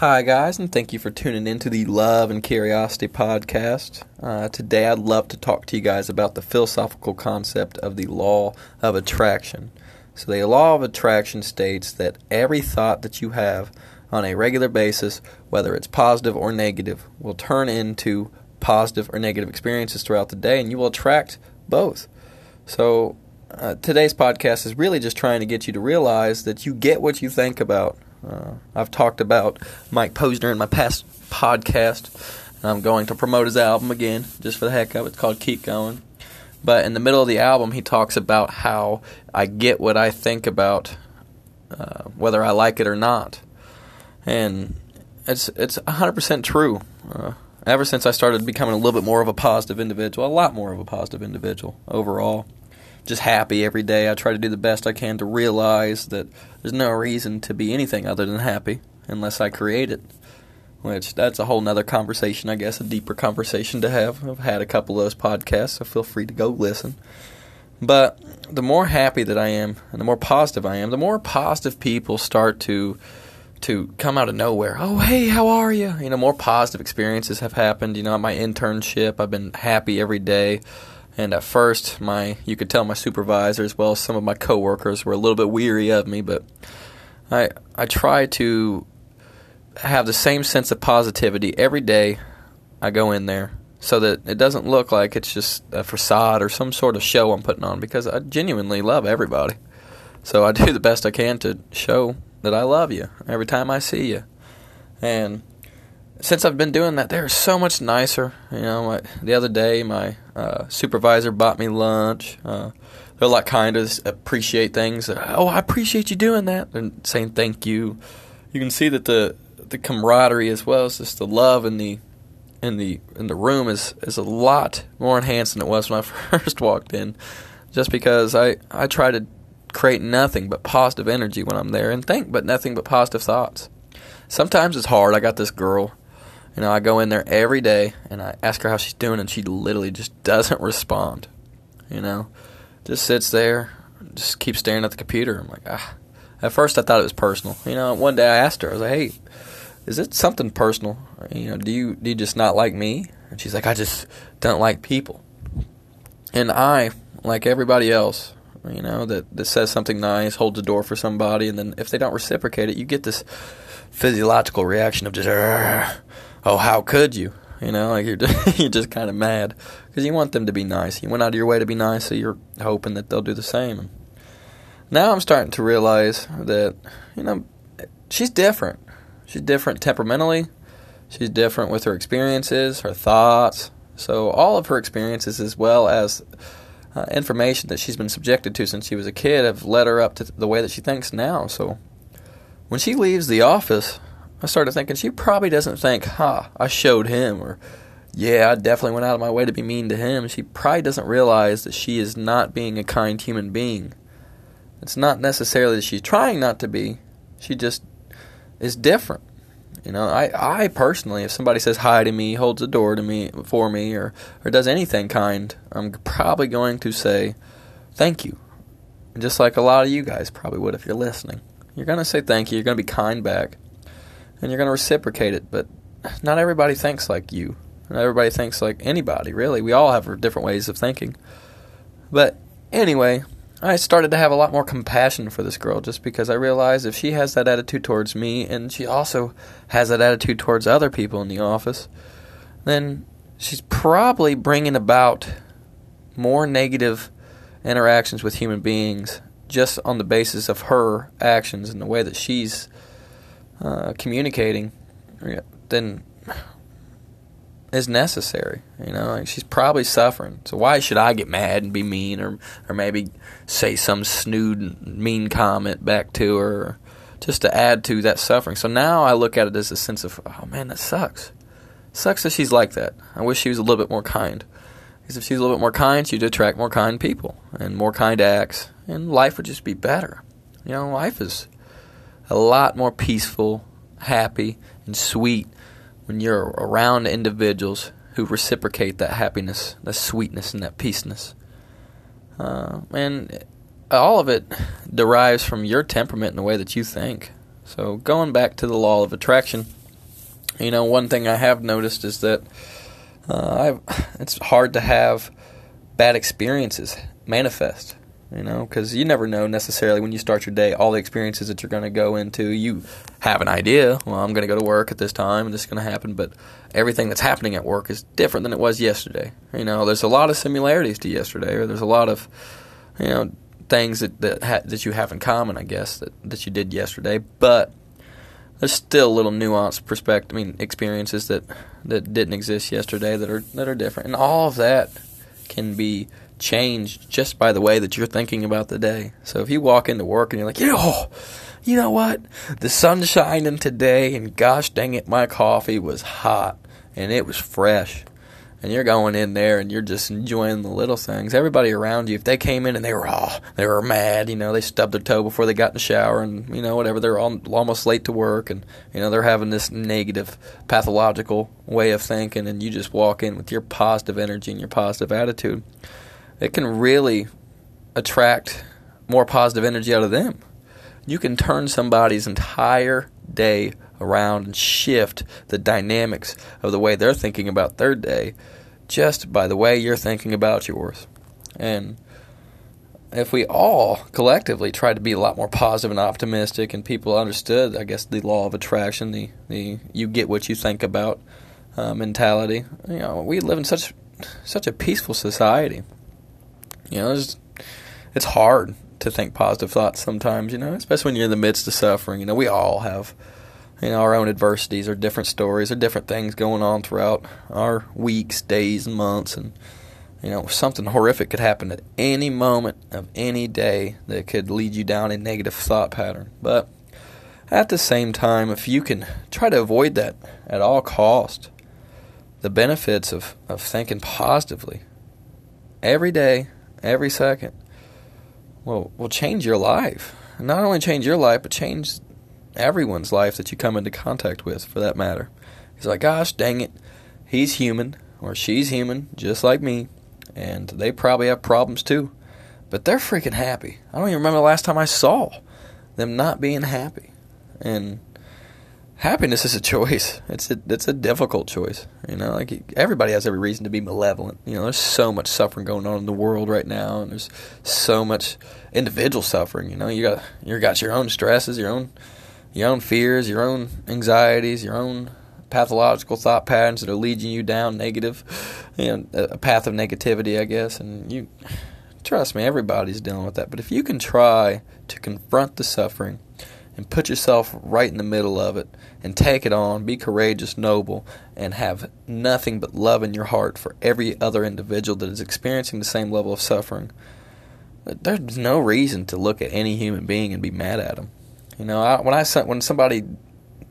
Hi, guys, and thank you for tuning in to the Love and Curiosity podcast. Uh, today, I'd love to talk to you guys about the philosophical concept of the law of attraction. So, the law of attraction states that every thought that you have on a regular basis, whether it's positive or negative, will turn into positive or negative experiences throughout the day, and you will attract both. So, uh, today's podcast is really just trying to get you to realize that you get what you think about. Uh, I've talked about Mike Posner in my past podcast, I'm going to promote his album again, just for the heck of it. It's called Keep Going. But in the middle of the album, he talks about how I get what I think about, uh, whether I like it or not, and it's it's 100% true. Uh, ever since I started becoming a little bit more of a positive individual, a lot more of a positive individual overall just happy every day. I try to do the best I can to realize that there's no reason to be anything other than happy unless I create it. Which that's a whole nother conversation, I guess, a deeper conversation to have. I've had a couple of those podcasts, so feel free to go listen. But the more happy that I am and the more positive I am, the more positive people start to to come out of nowhere. Oh, hey, how are you? You know, more positive experiences have happened. You know, at my internship, I've been happy every day. And at first, my you could tell my supervisor as well as some of my coworkers were a little bit weary of me, but I I try to have the same sense of positivity every day I go in there so that it doesn't look like it's just a facade or some sort of show I'm putting on because I genuinely love everybody. So I do the best I can to show that I love you every time I see you. And since I've been doing that, they're so much nicer. You know, my, the other day my uh, supervisor bought me lunch. Uh, they're like kind of appreciate things. Oh, I appreciate you doing that and saying thank you. You can see that the the camaraderie as well as just the love in the in the in the room is is a lot more enhanced than it was when I first walked in. Just because I I try to create nothing but positive energy when I'm there and think but nothing but positive thoughts. Sometimes it's hard. I got this girl you know, I go in there every day and I ask her how she's doing, and she literally just doesn't respond. You know, just sits there, just keeps staring at the computer. I'm like, ah. At first, I thought it was personal. You know, one day I asked her, I was like, hey, is it something personal? You know, do you do you just not like me? And she's like, I just don't like people. And I, like everybody else, you know, that, that says something nice, holds the door for somebody, and then if they don't reciprocate it, you get this physiological reaction of just, oh, how could you? You know, like you're just, you're just kind of mad because you want them to be nice. You went out of your way to be nice, so you're hoping that they'll do the same. Now I'm starting to realize that you know she's different. She's different temperamentally. She's different with her experiences, her thoughts. So all of her experiences, as well as uh, information that she's been subjected to since she was a kid, have led her up to the way that she thinks now. So when she leaves the office, I started thinking she probably doesn't think, "Ha, I showed him," or "Yeah, I definitely went out of my way to be mean to him." She probably doesn't realize that she is not being a kind human being. It's not necessarily that she's trying not to be. She just is different. You know, I, I personally, if somebody says hi to me, holds the door to me for me, or or does anything kind, I'm probably going to say thank you, just like a lot of you guys probably would if you're listening. You're gonna say thank you. You're gonna be kind back and you're going to reciprocate it. But not everybody thinks like you. Not everybody thinks like anybody, really. We all have different ways of thinking. But anyway, I started to have a lot more compassion for this girl just because I realized if she has that attitude towards me and she also has that attitude towards other people in the office, then she's probably bringing about more negative interactions with human beings just on the basis of her actions and the way that she's uh, communicating, then is necessary. You know, like she's probably suffering. So why should I get mad and be mean, or or maybe say some snood mean comment back to her, just to add to that suffering? So now I look at it as a sense of, oh man, that sucks. sucks that she's like that. I wish she was a little bit more kind. Because if she was a little bit more kind, she'd attract more kind people and more kind acts, and life would just be better. You know, life is a lot more peaceful, happy, and sweet when you're around individuals who reciprocate that happiness, that sweetness, and that peaceness. Uh, and all of it derives from your temperament and the way that you think. So, going back to the law of attraction, You know, one thing I have noticed is that uh, it's hard to have bad experiences manifest. You know, because you never know necessarily when you start your day all the experiences that you're going to go into. You have an idea. Well, I'm going to go to work at this time, and this is going to happen. But everything that's happening at work is different than it was yesterday. You know, there's a lot of similarities to yesterday, or there's a lot of, you know, things that that, ha- that you have in common, I guess, that that you did yesterday. But there's still little nuanced perspective, I mean, experiences that that didn't exist yesterday that are that are different, and all of that can be changed just by the way that you're thinking about the day. So if you walk into work and you're like, yo, you know what? The sun's shining today, and gosh dang it, my coffee was hot and it was fresh and you're going in there and you're just enjoying the little things. Everybody around you, if they came in and they were all they were mad, you know, they stubbed their toe before they got in the shower, and you know whatever, they're all, almost late to work, and you know they're having this negative, pathological way of thinking, and you just walk in with your positive energy and your positive attitude. It can really attract more positive energy out of them. You can turn somebody's entire day around and shift the dynamics of the way they're thinking about their day just by the way you're thinking about yours. And if we all collectively tried to be a lot more positive and optimistic and people understood, I guess, the law of attraction, the, the you get what you think about uh, mentality, you know, we live in such such a peaceful society. You know, it's, it's hard to think positive thoughts sometimes, you know, especially when you're in the midst of suffering. You know, we all have you know, our own adversities or different stories or different things going on throughout our weeks, days, and months. And, you know, something horrific could happen at any moment of any day that could lead you down a negative thought pattern. But at the same time, if you can try to avoid that at all cost, the benefits of, of thinking positively every day, every second, will, will change your life. Not only change your life, but change everyone's life that you come into contact with, for that matter. He's like, gosh dang it, he's human or she's human, just like me, and they probably have problems too. But they're freaking happy. I don't even remember the last time I saw them not being happy. And happiness is a choice. It's a it's a difficult choice. You know, like everybody has every reason to be malevolent. You know, there's so much suffering going on in the world right now, and there's so much individual suffering. You know, you got you got your own stresses, your own your own fears, your own anxieties, your own pathological thought patterns that are leading you down negative, you know, a path of negativity, I guess. And you, trust me, everybody's dealing with that. But if you can try to confront the suffering and put yourself right in the middle of it and take it on, be courageous, noble, and have nothing but love in your heart for every other individual that is experiencing the same level of suffering, there's no reason to look at any human being and be mad at them. You know, I, when I when somebody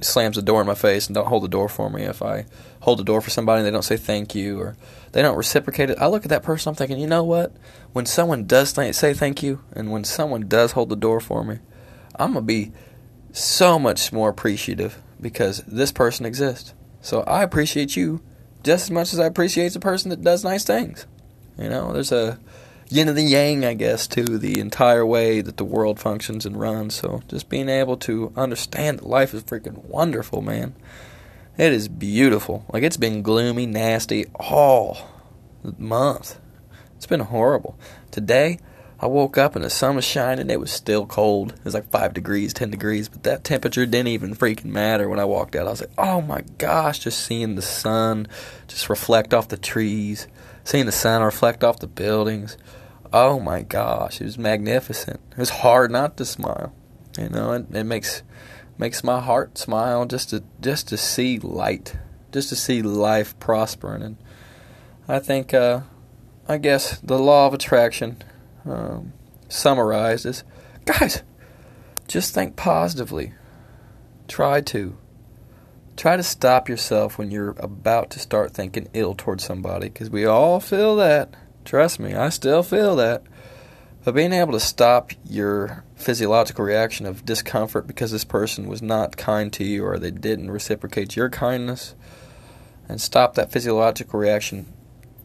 slams the door in my face and don't hold the door for me, if I hold the door for somebody and they don't say thank you or they don't reciprocate it, I look at that person. I'm thinking, you know what? When someone does th- say thank you and when someone does hold the door for me, I'm gonna be so much more appreciative because this person exists. So I appreciate you just as much as I appreciate the person that does nice things. You know, there's a yin and the yang, I guess, to the entire way that the world functions and runs. So just being able to understand that life is freaking wonderful, man. It is beautiful. Like it's been gloomy, nasty all month. It's been horrible. Today, I woke up and the sun was shining. It was still cold. It was like five degrees, ten degrees, but that temperature didn't even freaking matter when I walked out. I was like, oh my gosh, just seeing the sun just reflect off the trees, seeing the sun reflect off the buildings oh my gosh, it was magnificent. It was hard not to smile. You know, it, it makes makes my heart smile just to just to see light, just to see life prospering. And I think, uh, I guess the law of attraction um, summarized is, guys, just think positively. Try to. Try to stop yourself when you're about to start thinking ill towards somebody, because we all feel that. Trust me, I still feel that. But being able to stop your physiological reaction of discomfort because this person was not kind to you or they didn't reciprocate your kindness, and stop that physiological reaction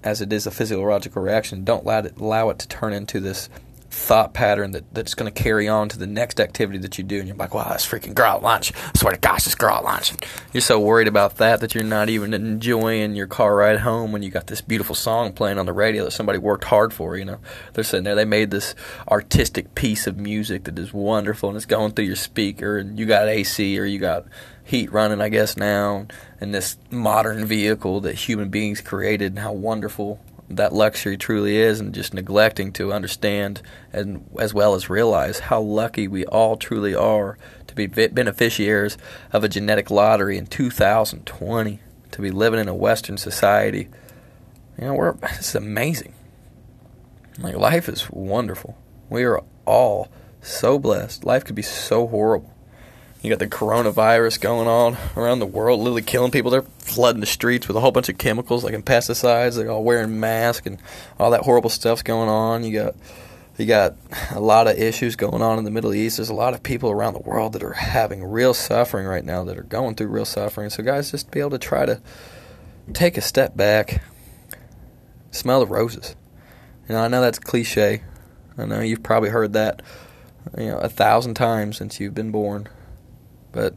as it is a physiological reaction. Don't allow it, allow it to turn into this thought pattern that, that's going to carry on to the next activity that you do. And you're like, wow, this freaking girl lunch. I swear to gosh, this girl lunch. You're so worried about that that you're not even enjoying your car ride home when you got this beautiful song playing on the radio that somebody worked hard for. You know, they're sitting there. They made this artistic piece of music that is wonderful and it's going through your speaker and you got AC or you got heat running, I guess, now, and this modern vehicle that human beings created and how wonderful that luxury truly is, and just neglecting to understand and as well as realize how lucky we all truly are to be beneficiaries of a genetic lottery in 2020, to be living in a Western society. You know, we're it's amazing. Like life is wonderful. We are all so blessed. Life could be so horrible. You got the coronavirus going on around the world, literally killing people. They're flooding the streets with a whole bunch of chemicals, like in pesticides. They're all wearing masks and all that horrible stuff's going on. You got you got a lot of issues going on in the Middle East. There's a lot of people around the world that are having real suffering right now, that are going through real suffering. So, guys, just be able to try to take a step back, smell the roses. You know, I know that's cliche. I know you've probably heard that, you know, a thousand times since you've been born. But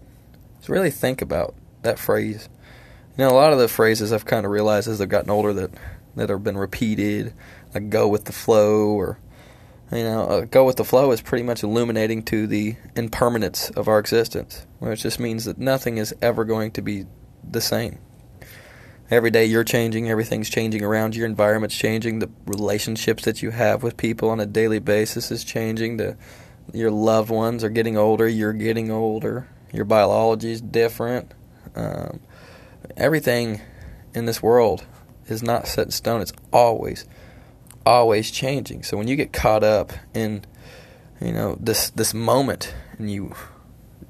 just really think about that phrase. You know, a lot of the phrases I've kind of realized as I've gotten older that that have been repeated, like "go with the flow" or you know, uh, "go with the flow" is pretty much illuminating to the impermanence of our existence, which just means that nothing is ever going to be the same. Every day you're changing, everything's changing around you, your environment's changing, the relationships that you have with people on a daily basis is changing, the your loved ones are getting older, you're getting older, your biology is different. Um, everything in this world is not set in stone. It's always, always changing. So when you get caught up in, you know, this this moment, and you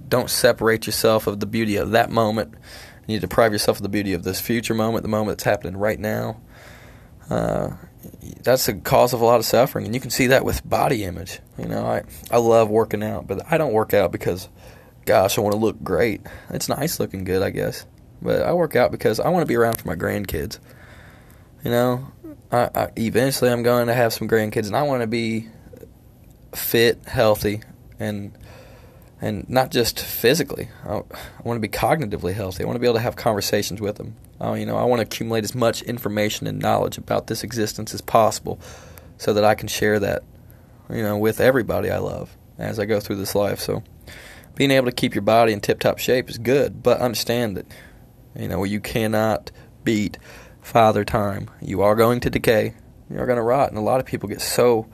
don't separate yourself of the beauty of that moment, and you deprive yourself of the beauty of this future moment, the moment that's happening right now. Uh, that's the cause of a lot of suffering, and you can see that with body image. You know, I I love working out, but I don't work out because gosh, I want to look great. It's nice looking good, I guess. But I work out because I want to be around for my grandkids. You know, I, I, eventually I'm going to have some grandkids, and I want to be fit, healthy, and and not just physically. I, I, want to be cognitively healthy. I want to be able to have conversations with them. You know, I want to accumulate as much information and knowledge about this existence as possible, so that I can share that, you know, with everybody I love as I go through this life. So being able to keep your body in tip-top shape is good, but understand that you know you cannot beat father time. You are going to decay. You are going to rot, and a lot of people get so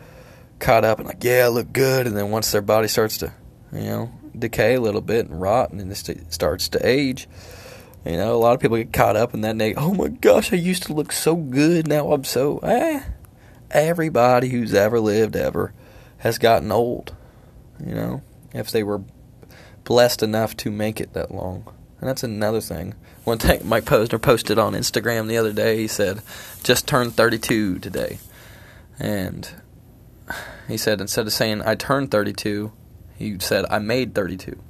caught up and like, yeah, I look good, and then once their body starts to, you know, decay a little bit and rot, and then it starts to age. You know, a lot of people get caught up in that. And they, oh my gosh, I used to look so good. Now I'm so eh. Everybody who's ever lived ever has gotten old. You know, if they were blessed enough to make it that long. And that's another thing. One thing Mike Posner posted on Instagram the other day, he said, just turned 32 today. And he said, instead of saying, I turned 32, he said, I made 32.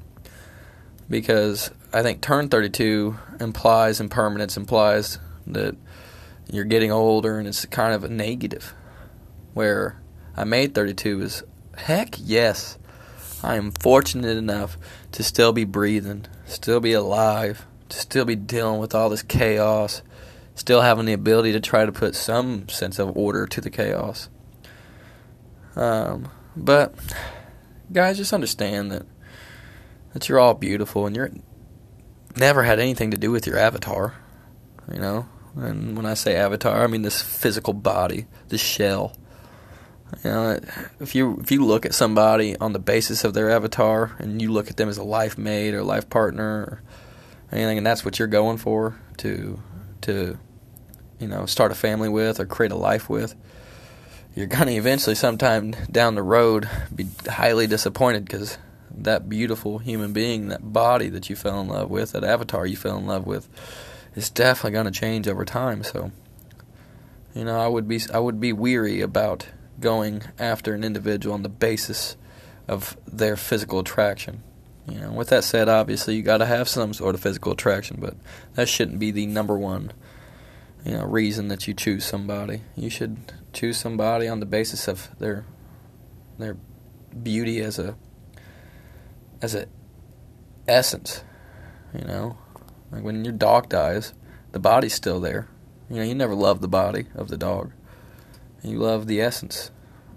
Because I think turn 32 implies impermanence, implies that you're getting older, and it's kind of a negative. Where I made 32 is, heck yes. I am fortunate enough to still be breathing, still be alive, to still be dealing with all this chaos, still having the ability to try to put some sense of order to the chaos. Um, but guys, just understand that that you're all beautiful and you're never had anything to do with your avatar, you know. And when I say avatar, I mean this physical body, this shell. You know, if you if you look at somebody on the basis of their avatar, and you look at them as a life mate or life partner or anything, and that's what you're going for to to you know start a family with or create a life with, you're gonna eventually, sometime down the road, be highly disappointed because that beautiful human being, that body that you fell in love with, that avatar you fell in love with, is definitely gonna change over time. So, you know, I would be I would be weary about going after an individual on the basis of their physical attraction. You know, with that said, obviously you got to have some sort of physical attraction, but that shouldn't be the number one, you know, reason that you choose somebody. You should choose somebody on the basis of their their beauty as a as a essence. You know, like when your dog dies, the body's still there. You know, you never loved the body of the dog. You love the essence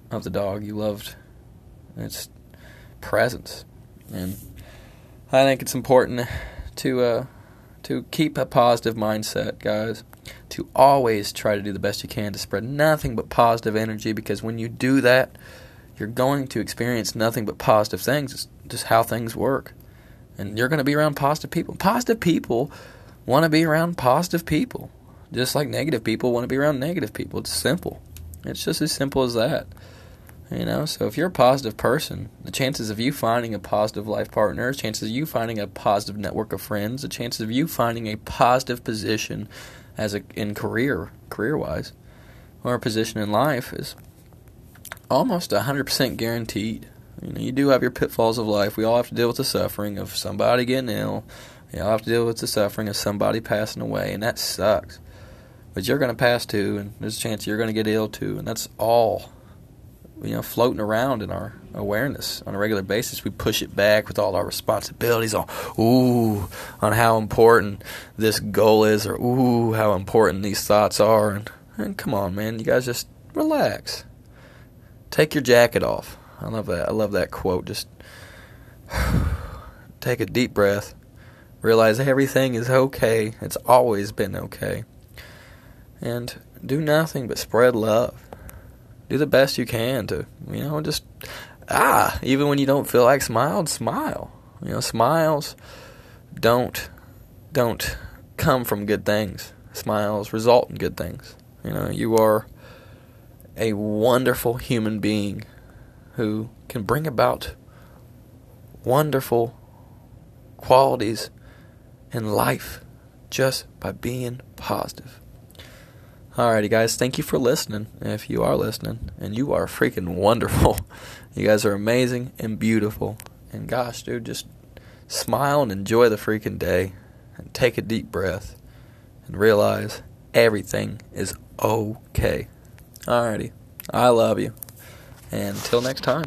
of the dog. You loved its presence, and I think it's important to uh, to keep a positive mindset, guys. To always try to do the best you can to spread nothing but positive energy, because when you do that, you're going to experience nothing but positive things. It's just how things work, and you're going to be around positive people. Positive people want to be around positive people, just like negative people want to be around negative people. It's simple. It's just as simple as that. You know, so if you're a positive person, the chances of you finding a positive life partner, the chances of you finding a positive network of friends, the chances of you finding a positive position as a in career, career wise, or a position in life is almost 100% guaranteed. You know, you do have your pitfalls of life. We all have to deal with the suffering of somebody getting ill. We all have to deal with the suffering of somebody passing away, and that sucks. But you're going to pass too, and there's a chance you're going to get ill too, and that's all you know floating around in our awareness on a regular basis. We push it back with all our responsibilities on ooh on how important this goal is, or ooh how important these thoughts are. And, and come on, man, you guys just relax. Take your jacket off. I love that. I love that quote. Just take a deep breath. Realize everything is okay. It's always been okay. And do nothing but spread love do the best you can to, you know, just ah, even when you don't feel like smiling, smile. You know, smiles don't don't come from good things. Smiles result in good things. You know, you are a wonderful human being who can bring about wonderful qualities in life just by being positive. Alrighty, guys, thank you for listening. If you are listening, and you are freaking wonderful, you guys are amazing and beautiful. And gosh, dude, just smile and enjoy the freaking day, and take a deep breath, and realize everything is okay. Alrighty, I love you, and until next time.